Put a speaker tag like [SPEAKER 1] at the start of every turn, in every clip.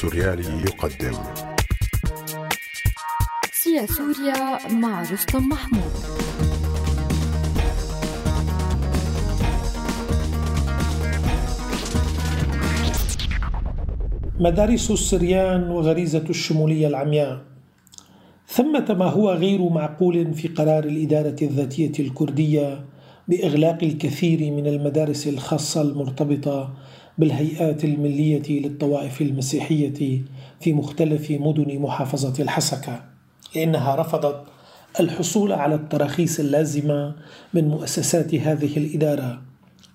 [SPEAKER 1] السوريالي يقدم.
[SPEAKER 2] سيا سوريا مع رستم محمود.
[SPEAKER 3] مدارس السريان وغريزة الشمولية العمياء. ثمة ما هو غير معقول في قرار الإدارة الذاتية الكردية بإغلاق الكثير من المدارس الخاصة المرتبطة بالهيئات الملية للطوائف المسيحية في مختلف مدن محافظة الحسكة. لأنها رفضت الحصول على التراخيص اللازمة من مؤسسات هذه الإدارة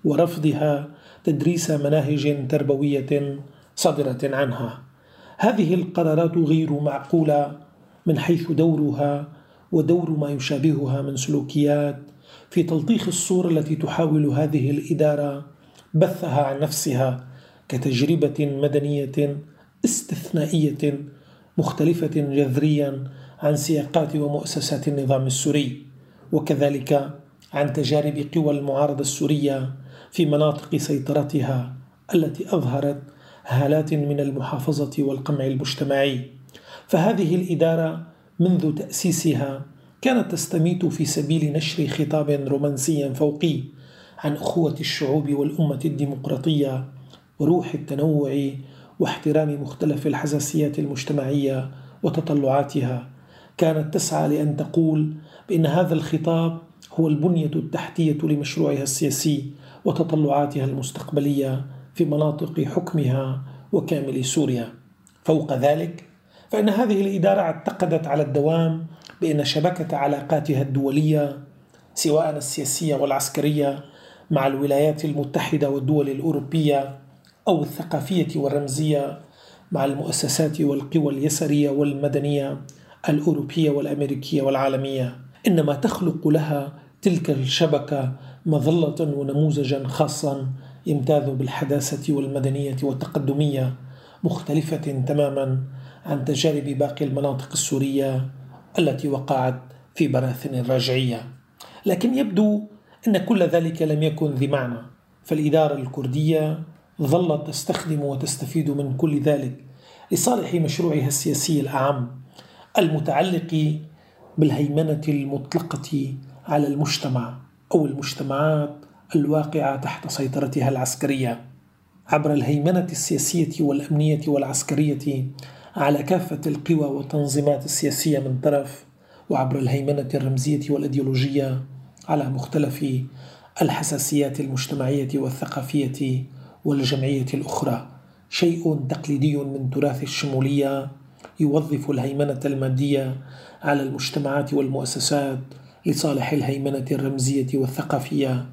[SPEAKER 3] ورفضها تدريس مناهج تربوية صادرة عنها. هذه القرارات غير معقولة من حيث دورها ودور ما يشابهها من سلوكيات في تلطيخ الصورة التي تحاول هذه الإدارة بثها عن نفسها كتجربة مدنية استثنائية مختلفة جذريا عن سياقات ومؤسسات النظام السوري وكذلك عن تجارب قوى المعارضة السورية في مناطق سيطرتها التي أظهرت هالات من المحافظة والقمع المجتمعي. فهذه الإدارة منذ تأسيسها كانت تستميت في سبيل نشر خطاب رومانسي فوقي عن أخوة الشعوب والأمة الديمقراطية وروح التنوع واحترام مختلف الحساسيات المجتمعية وتطلعاتها. كانت تسعى لأن تقول بأن هذا الخطاب هو البنية التحتية لمشروعها السياسي وتطلعاتها المستقبلية في مناطق حكمها وكامل سوريا. فوق ذلك فإن هذه الإدارة اعتقدت على الدوام بأن شبكة علاقاتها الدولية سواء السياسية والعسكرية مع الولايات المتحدة والدول الأوروبية أو الثقافية والرمزية مع المؤسسات والقوى اليسارية والمدنية الأوروبية والأمريكية والعالمية. إنما تخلق لها تلك الشبكة مظلة ونموذجا خاصا يمتاز بالحداثة والمدنية والتقدمية مختلفة تماما عن تجارب باقي المناطق السورية التي وقعت في براثن الراجعية لكن يبدو أن كل ذلك لم يكن ذي معنى فالإدارة الكردية ظلت تستخدم وتستفيد من كل ذلك لصالح مشروعها السياسي الأعم المتعلق بالهيمنة المطلقة على المجتمع أو المجتمعات الواقعة تحت سيطرتها العسكرية. عبر الهيمنة السياسية والأمنية والعسكرية على كافة القوى والتنظيمات السياسية من طرف وعبر الهيمنة الرمزية والأيديولوجية على مختلف الحساسيات المجتمعية والثقافية والجمعية الأخرى. شيء تقليدي من تراث الشمولية يوظف الهيمنة المادية على المجتمعات والمؤسسات لصالح الهيمنة الرمزية والثقافية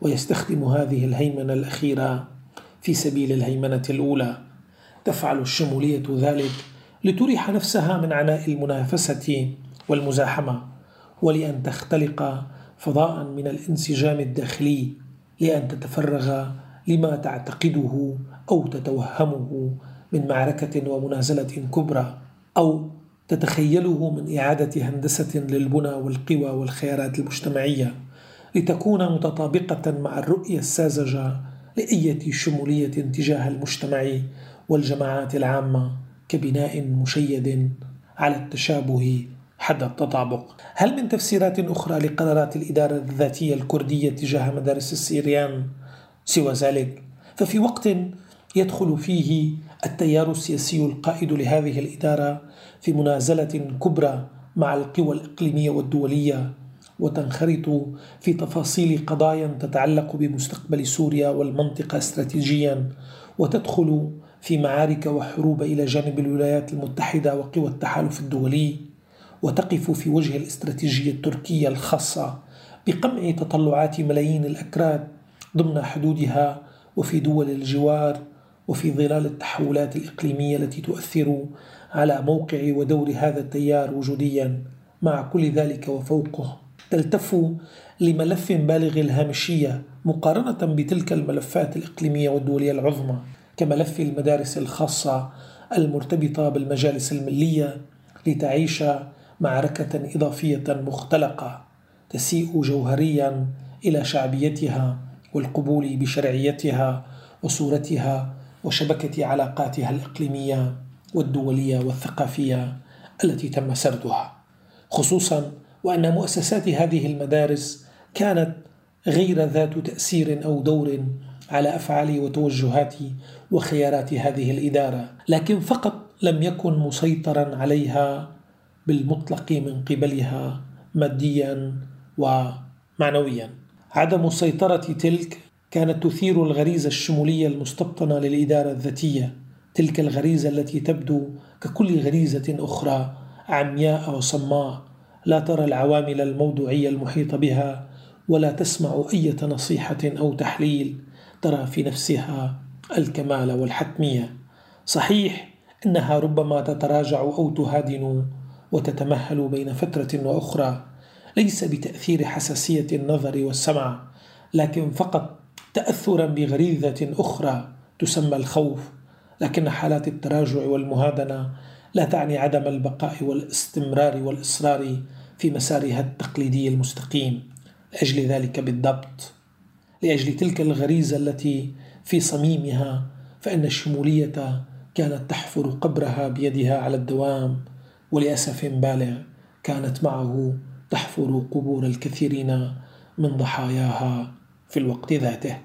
[SPEAKER 3] ويستخدم هذه الهيمنة الأخيرة في سبيل الهيمنة الأولى. تفعل الشمولية ذلك لتريح نفسها من عناء المنافسة والمزاحمة ولأن تختلق فضاء من الانسجام الداخلي لأن تتفرغ لما تعتقده أو تتوهمه من معركة ومنازلة كبرى أو تتخيله من إعادة هندسة للبنى والقوى والخيارات المجتمعية لتكون متطابقة مع الرؤية الساذجة لأية شمولية تجاه المجتمع والجماعات العامة كبناء مشيد على التشابه حد التطابق. هل من تفسيرات أخرى لقرارات الإدارة الذاتية الكردية تجاه مدارس السيريان؟ سوى ذلك ففي وقت يدخل فيه التيار السياسي القائد لهذه الإدارة في منازلة كبرى مع القوى الإقليمية والدولية وتنخرط في تفاصيل قضايا تتعلق بمستقبل سوريا والمنطقة استراتيجيا وتدخل في معارك وحروب إلى جانب الولايات المتحدة وقوى التحالف الدولي. وتقف في وجه الاستراتيجية التركية الخاصة بقمع تطلعات ملايين الأكراد ضمن حدودها وفي دول الجوار وفي ظلال التحولات الإقليمية التي تؤثر على موقع ودور هذا التيار وجوديا. مع كل ذلك وفوقه تلتف لملف بالغ الهامشية مقارنة بتلك الملفات الإقليمية والدولية العظمى كملف المدارس الخاصة المرتبطة بالمجالس الملية لتعيش معركة إضافية مختلقة تسيء جوهريا إلى شعبيتها والقبول بشرعيتها وصورتها وشبكة علاقاتها الإقليمية والدولية والثقافية التي تم سردها خصوصا وأن مؤسسات هذه المدارس كانت غير ذات تأثير أو دور على أفعال وتوجهات وخيارات هذه الإدارة لكن فقط لم يكن مسيطرا عليها بالمطلق من قبلها ماديا ومعنويا. عدم السيطرة تلك كانت تثير الغريزة الشمولية المستبطنة للإدارة الذاتية تلك الغريزة التي تبدو ككل غريزة أخرى عمياء وصماء. لا ترى العوامل الموضوعية المحيطة بها ولا تسمع أي نصيحة أو تحليل ترى في نفسها الكمال والحتمية. صحيح إنها ربما تتراجع أو تهادن وتتمهل بين فترة وأخرى. ليس بتأثير حساسية النظر والسمع لكن فقط تأثرا بغريزة أخرى تسمى الخوف. لكن حالات التراجع والمهادنة لا تعني عدم البقاء والاستمرار والإصرار في مسارها التقليدي المستقيم لأجل ذلك بالضبط. لأجل تلك الغريزة التي في صميمها فإن الشمولية كانت تحفر قبرها بيدها على الدوام. ولأسف بالغ كانت معه تحفر قبور الكثيرين من ضحاياها في الوقت ذاته.